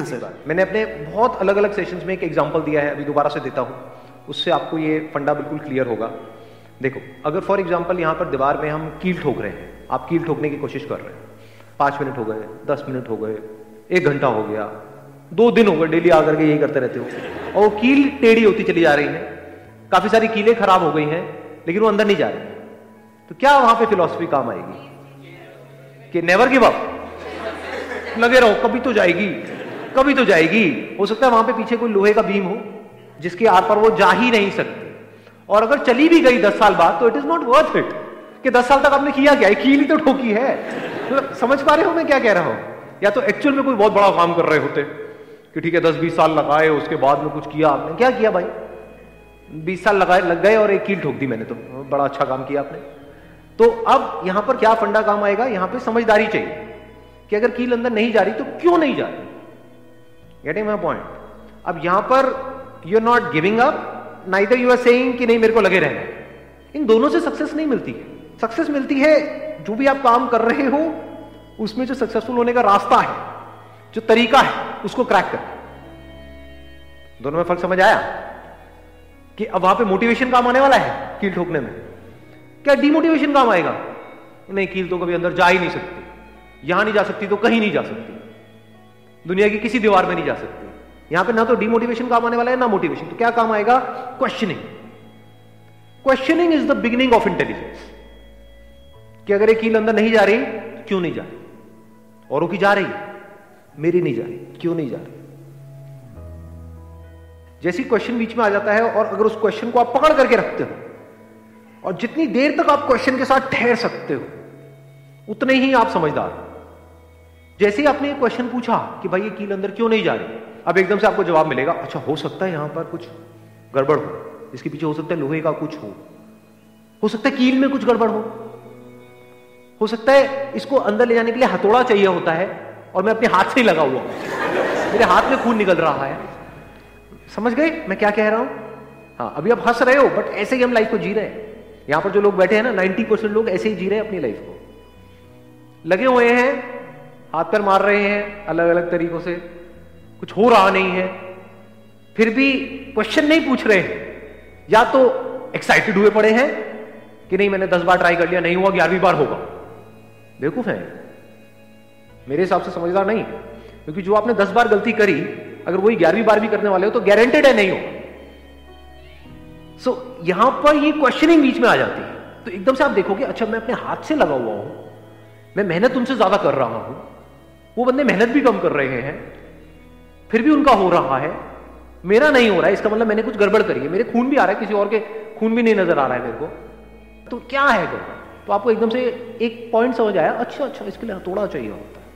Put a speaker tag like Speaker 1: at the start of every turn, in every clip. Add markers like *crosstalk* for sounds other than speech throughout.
Speaker 1: मैंने अपने बहुत अलग अलग सेशंस में एक एग्जांपल दिया है, अभी दोबारा से देता हूँ। उससे आपको ये फंडा बिल्कुल क्लियर होगा। देखो, अगर फॉर एग्जांपल यहाँ पर दीवार में हम कील ठोक रहे हैं, आप कील ठोकने की कोशिश कर रहे हैं। पाँच मिनट हो गए, दस मिनट हो गए, एक घंटा हो गया, दो दिन हो गए डेली आकर के यही करते रहते हो। और वो कील टेढ़ी होती चली जा रही है। काफ़ी सारी कीलें खराब हो गई हैं, लेकिन वो अंदर नहीं जा रही। तो क्या वहाँ पे फिलोसफी काम आएगी? कि नेवर गिव अप लगे रहो, कभी तो जाएगी। कभी तो जाएगी। हो सकता है वहाँ पे पीछे कोई लोहे का भीम हो, जिसके आर पर वो जा ही नहीं सकती। और अगर चली भी गई दस साल बाद तो it is not worth it कि दस साल तक आपने किया क्या? है कील ही तो ठोकी है। मतलब समझ पा रहे हो मैं क्या कह रहा हूँ? या तो एक्चुअल में कोई बहुत बड़ा काम कर रहे होते कि ठीक है, दस बीस साल लगाए, उसके बाद में कुछ किया आपने। क्या किया भाई? बीस साल लगाए, लग गए और एक कील ठोक दी मैंने तो। बड़ा अच्छा काम किया आपने। तो अब यहाँ पर क्या फंडा काम आएगा? यहाँ पर समझदारी चाहिए कि अगर कील अंदर नहीं जा रही तो क्यों नहीं जा रही? गेटिंग माई पॉइंट अब यहाँ पर you are not giving up neither you are saying कि नहीं, मेरे को लगे रहना। इन दोनों से सक्सेस नहीं मिलती है। सक्सेस मिलती है, जो भी आप काम कर रहे हो, उसमें जो सक्सेसफुल होने का रास्ता है, जो तरीका है, उसको क्रैक कर दोनों में फ़र्क समझ आया? कि अब वहाँ पे मोटिवेशन काम आने वाला है, कील ठोकने में। क्या डिमोटिवेशन काम आएगा? नहीं, कील तो कभी अंदर जा ही नहीं सकती। यहाँ नहीं जा सकती तो कहीं नहीं जा सकती। दुनिया की किसी दीवार में नहीं जा सकती। यहाँ पे ना तो डिमोटिवेशन काम आने वाला है, ना मोटिवेशन तो क्या काम आएगा? Questioning questioning is the beginning of intelligence कि अगर एक कील अंदर नहीं जा रही, क्यों नहीं जा रही? औरों की जा रही मेरी नहीं जा रही, क्यों नहीं जा रही? जैसी क्वेश्चन बीच में आ जाता है और अगर उस क्वेश्चन को आप पकड़ करके रखते हो, और जितनी देर तक आप क्वेश्चन के साथ ठहर सकते हो, उतने ही आप समझदार जैसे ही आपने क्वेश्चन पूछा कि भाई ये कील अंदर क्यों नहीं जा रही? अब एकदम से आपको जवाब मिलेगा अच्छा हो सकता है यहाँ पर कुछ गड़बड़ हो। इसके पीछे हो सकता है लोहे का कुछ हो। हो सकता है कील में कुछ गड़बड़ हो। हो सकता है इसको अंदर ले जाने के लिए हथौड़ा चाहिए होता है और मैं अपने हाथ से ही लगा हुआ मेरे हाथ में खून निकल रहा है। समझ गए? मैं क्या कह रहा हूँ? हाँ अभी आप हंस रहे हो बट ऐसे ही हम लाइफ को जी रहे हैं। यहाँ पर जो लोग बैठे हैं ना 90 परसेंट लोग ऐसे ही जी रहे हैं अपनी लाइफ को। लगे हुए हैं हाथ पैर मार रहे हैं अलग अलग तरीकों से। कुछ हो रहा नहीं है। फिर भी क्वेश्चन नहीं पूछ रहे हैं। या तो एक्साइटेड हुए पड़े हैं कि नहीं मैंने दस बार ट्राई कर लिया नहीं हुआ ग्यारहवीं बार होगा। बेवकूफ़ है। मेरे हिसाब से समझदार नहीं क्योंकि जो आपने दस बार गलती करी अगर वही ग्यारहवीं बार भी करने वाले हो तो गारंटेड है नहीं हो। सो so, यहाँ पर ये क्वेश्चनिंग बीच में आ जाती है। तो एकदम से आप देखोगे अच्छा मैं अपने हाथ से लगा हुआ हूँ। मैं मेहनत उनसे ज़्यादा कर रहा हूँ। वो बंदे मेहनत भी कम कर रहे हैं, फिर भी उनका हो रहा है। मेरा नहीं हो रहा है, इसका मतलब मैंने कुछ गड़बड़ करी है। मेरे खून भी आ रहा है, किसी और के खून भी नहीं नज़र आ रहा है मेरे को। तो क्या है गड़बड़ तो आपको एकदम से एक पॉइंट समझ आया अच्छा अच्छा इसके लिए हथौड़ा चाहिए होता है।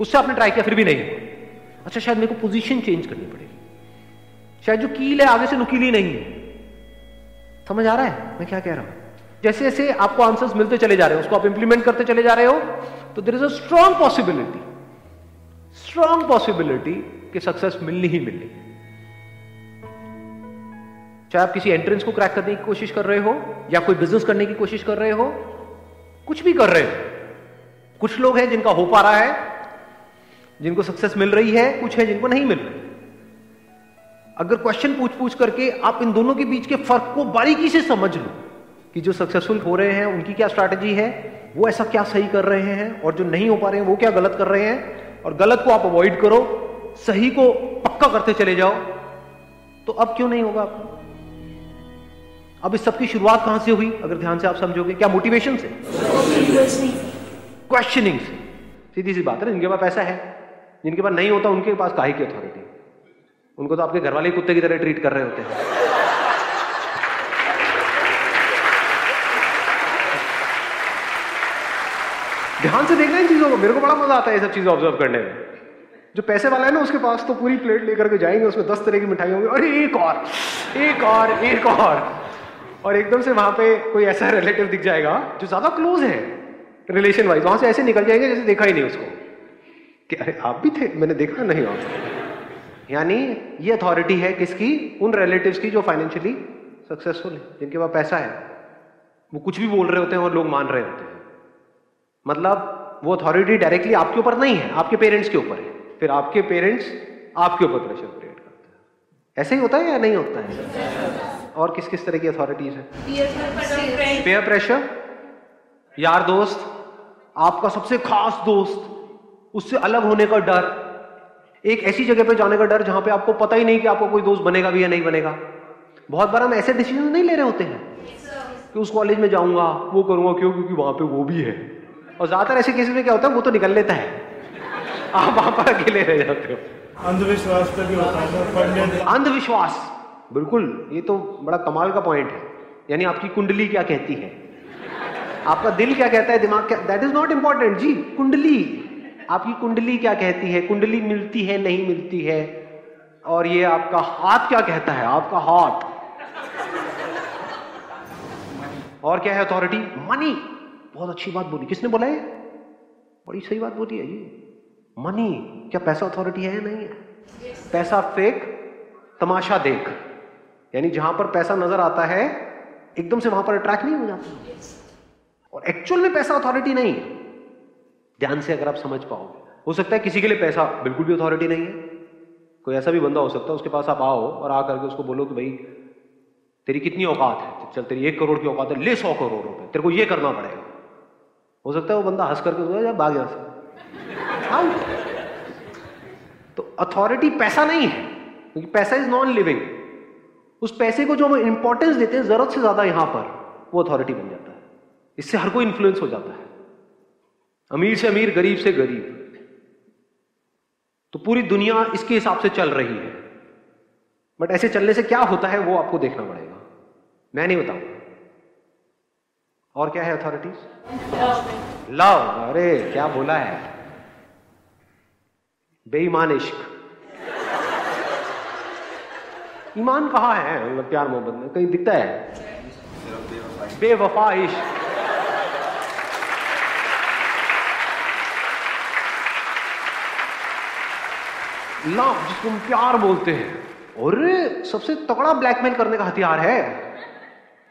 Speaker 1: उससे आपने ट्राई किया, फिर भी नहीं हुआ। अच्छा शायद मेरे को पोजीशन चेंज करनी पड़ेगी। शायद जो कील है, आगे से नुकीली नहीं है। समझ आ रहा है? मैं क्या कह रहा हूँ? जैसे जैसे आपको आंसर्स मिलते चले जा रहे हो, उसको आप इंप्लीमेंट करते चले जा रहे हो तो there is a strong possibility strong possibility कि सक्सेस मिलनी ही मिलनी। चाहे आप किसी एंट्रेंस को क्रैक करने की कोशिश कर रहे हो, या कोई बिज़नेस करने की कोशिश कर रहे हो, कुछ भी कर रहे हो। कुछ लोग हैं जिनका हो पा रहा है, जिनको सक्सेस मिल रही है, कुछ है जिनको नहीं मिल रही। अगर क्वेश्चन पूछ पूछ करके आप इन दोनों के बीच के फ़र्क को बारीकी से समझ लो कि जो सक्सेसफुल हो रहे हैं, उनकी क्या स्ट्रैटेजी है, वो ऐसा क्या सही कर रहे हैं, और जो नहीं हो पा रहे हैं, वो क्या गलत कर रहे हैं और गलत को आप अवॉइड करो, सही को पक्का करते चले जाओ तो अब क्यों नहीं होगा आपको? अब इस सबकी शुरुआत कहाँ से हुई? अगर ध्यान से आप समझोगे, क्या मोटिवेशन से? क्वेश्चनिंग से। सीधी सी बात है जिनके पास पैसा है, जिनके पास नहीं होता, उनके पास काहे की अथॉरिटी उनको तो आपके घर वाले कुत्ते की तरह ट्रीट कर रहे होते हैं। ध्यान से देखना इन चीज़ों को। मेरे को बड़ा मज़ा आता है ये सब चीज़ें ऑब्ज़र्व करने में। जो पैसे वाला है ना, उसके पास तो पूरी प्लेट लेकर के जाएँगे, उसमें दस तरह की मिठाई होंगी। अरे एक और एक और एक और। और एकदम से वहाँ पे कोई ऐसा *laughs* रिलेटिव दिख जाएगा जो ज़्यादा क्लोज है रिलेशन वाइज वहाँ से ऐसे निकल जाएँगे जैसे देखा ही नहीं उसको। कि अरे, आप भी थे, मैंने देखा नहीं आप। यानी ये अथॉरिटी है किसकी? उन रिलेटिव्स की जो फाइनेंशियली सक्सेसफुल है, जिनके पास पैसा है। वो कुछ भी बोल रहे होते हैं और लोग मान रहे होते हैं। मतलब वो अथॉरिटी डायरेक्टली आपके ऊपर नहीं है, आपके पेरेंट्स के ऊपर है। फिर आपके पेरेंट्स आपके ऊपर प्रेशर क्रिएट करते हैं। ऐसे ही होता है या नहीं होता है? और किस किस तरह की अथॉरिटीज है? पेयर प्रेशर यार दोस्त, आपका सबसे खास दोस्त, उससे अलग होने का डर। एक ऐसी जगह पे जाने का डर जहाँ पे आपको पता ही नहीं कि आपको कोई दोस्त बनेगा भी या नहीं बनेगा। बहुत बार हम ऐसे डिसीज़न नहीं ले रहे होते हैं कि उस कॉलेज में जाऊँगा, वो करूँगा क्यों? क्योंकि वहाँ पे वो भी है। और ज़्यादातर ऐसे केसेस में क्या होता है वो तो निकल लेता है। आप वहाँ पर अकेले रह जाते हो।
Speaker 2: अंधविश्वास का भी होता है
Speaker 1: अंधविश्वास। बिल्कुल ये तो बड़ा कमाल का पॉइंट है। यानी आपकी कुंडली क्या कहती है? आपका दिल क्या कहता है दिमाग क्या दैट इज़ नॉट इंपॉर्टेंट जी कुंडली। आपकी कुंडली क्या कहती है? कुंडली मिलती है नहीं मिलती है? और ये आपका हाथ क्या कहता है? आपका हाथ। और क्या है अथॉरिटी मनी बहुत अच्छी बात बोली। किसने बोला है बड़ी सही बात बोली है जी मनी, क्या पैसा अथॉरिटी है या नहीं है? पैसा फेक तमाशा देख। यानी जहाँ पर पैसा नज़र आता है, एकदम से वहाँ पर अट्रैक्ट नहीं हो जाता। और एक्चुअल में पैसा अथॉरिटी नहीं है। ध्यान से अगर आप समझ पाओगे। हो सकता है किसी के लिए पैसा बिल्कुल भी अथॉरिटी नहीं है। कोई ऐसा भी बंदा हो सकता है, उसके पास आप आओ और आ करके उसको बोलो कि भाई, तेरी कितनी औकात है? चल, तेरी एक करोड़ की औकात है, ले सौ करोड़ रुपए। तेरे को ये करना पड़ेगा। हो सकता है वो बंदा हंस करके भाग यहाँ से तो अथॉरिटी पैसा नहीं है, क्योंकि पैसा इज़ नॉन लिविंग उस पैसे को जो हम इंपॉर्टेंस देते हैं, ज़रूरत से ज़्यादा यहाँ पर वो अथॉरिटी बन जाता है। इससे हर कोई इंफ्लुएंस हो जाता है। अमीर से अमीर, गरीब से गरीब। तो पूरी दुनिया इसके हिसाब से चल रही है। बट ऐसे चलने से क्या होता है वो आपको देखना पड़ेगा। मैं नहीं बताऊँगा। और क्या है अथॉरिटीज लव अरे क्या बोला है? बेईमान इश्क। ईमान कहा है? मतलब प्यार मोहब्बत में। कहीं दिखता है? बेवफा इश्क। लव जिसको हम प्यार बोलते हैं। और सबसे तगड़ा ब्लैकमेल करने का हथियार है।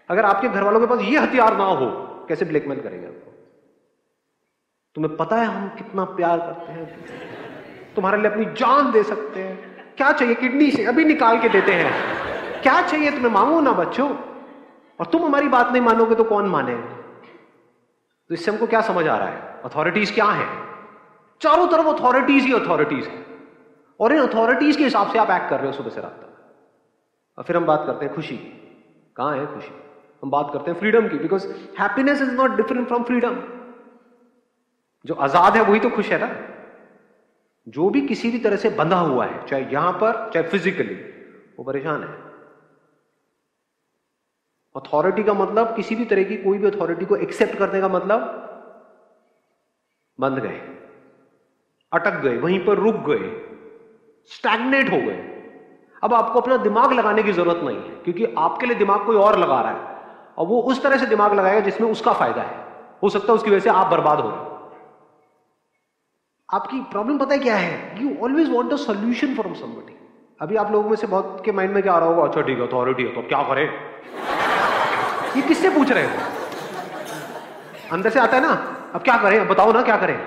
Speaker 1: अगर आपके घर वालों के पास ये हथियार ना हो, कैसे ब्लैकमेल करेंगे आपको? तुम्हें पता है हम कितना प्यार करते हैं? तुम्हारे लिए अपनी जान दे सकते हैं। क्या चाहिए? किडनी से अभी निकाल के देते हैं। क्या चाहिए तुम्हें? मांगो ना बच्चों। और तुम हमारी बात नहीं मानोगे तो कौन माने? तो इससे हमको क्या समझ आ रहा है? अथॉरिटीज क्या है? चारों तरफ़ अथॉरिटीज ही अथॉरिटीज है। और इन अथॉरिटीज के हिसाब से आप एक्ट कर रहे हो सुबह से रात तक। और फिर हम बात करते हैं खुशी कहाँ है खुशी? हम बात करते हैं फ्रीडम की because happiness is not different from freedom जो आज़ाद है वही तो खुश है ना? जो भी किसी भी तरह से बंधा हुआ है, चाहे यहाँ पर, चाहे फिजिकली वो परेशान है। अथॉरिटी का मतलब किसी भी तरह की कोई भी अथॉरिटी को एक्सेप्ट करने का मतलब बंध गए, अटक गए, वहीं पर रुक गए स्टैगनेट हो गए। अब आपको अपना दिमाग लगाने की ज़रूरत नहीं है, क्योंकि आपके लिए दिमाग कोई और लगा रहा है। और वो उस तरह से दिमाग लगाएगा जिसमें उसका फ़ायदा है। हो सकता है उसकी वजह से आप बर्बाद हो। आपकी प्रॉब्लम पता है क्या है? You always want a solution from somebody अभी आप लोगों में से बहुत के माइंड में क्या आ रहा होगा? अच्छा ठीक है अथॉरिटी है तो क्या करें? ये किससे पूछ रहे हो? अंदर से आता है ना? अब क्या करें? अब बताओ ना क्या करें?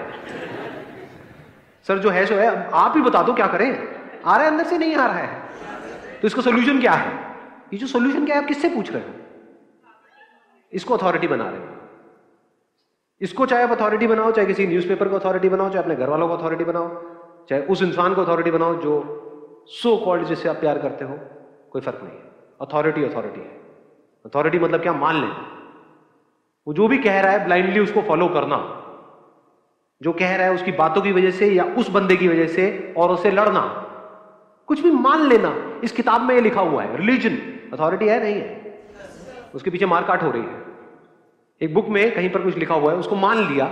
Speaker 1: सर, जो है, सो है आप ही बता दो क्या करें? आ रहा है, अंदर से नहीं आ रहा है। तो इसका सोल्यूशन क्या है? ये जो सोल्यूशन क्या है, आप किससे पूछ रहे हो? इसको अथॉरिटी बना रहे हो। इसको चाहे आप अथॉरिटी बनाओ, चाहे किसी न्यूज़पेपर को अथॉरिटी बनाओ, चाहे अपने घर वालों को अथॉरिटी बनाओ, चाहे उस इंसान को अथॉरिटी बनाओ जो सो कॉल्ड जिससे आप प्यार करते हो, कोई फ़र्क नहीं है। अथॉरिटी अथॉरिटी है। अथॉरिटी मतलब क्या? मान लें वो जो भी कह रहा है ब्लाइंडली उसको फॉलो करना। जो कह रहा है, उसकी बातों की वजह से या उस बंदे की वजह से और उसे लड़ना। कुछ भी मान लेना। इस किताब में ये लिखा हुआ है। रिलीजन अथॉरिटी है, नहीं है। उसके पीछे मारकाट हो रही है। एक बुक में कहीं पर कुछ लिखा हुआ है, उसको मान लिया,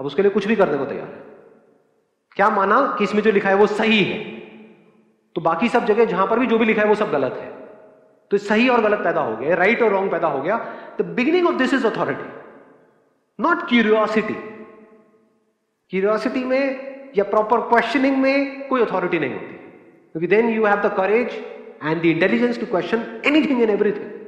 Speaker 1: अब उसके लिए कुछ भी करने को तैयार है। क्या माना कि इसमें जो लिखा है वो सही है? तो बाकी सब जगह जहाँ पर भी जो भी लिखा है वो सब गलत है। तो सही और गलत पैदा हो गया राइट और रॉन्ग पैदा हो गया। The beginning of this is authority not curiosity curiosity में या प्रॉपर क्वेश्चनिंग में कोई अथॉरिटी नहीं होती। क्योंकि then you have the courage and the intelligence to question anything in everything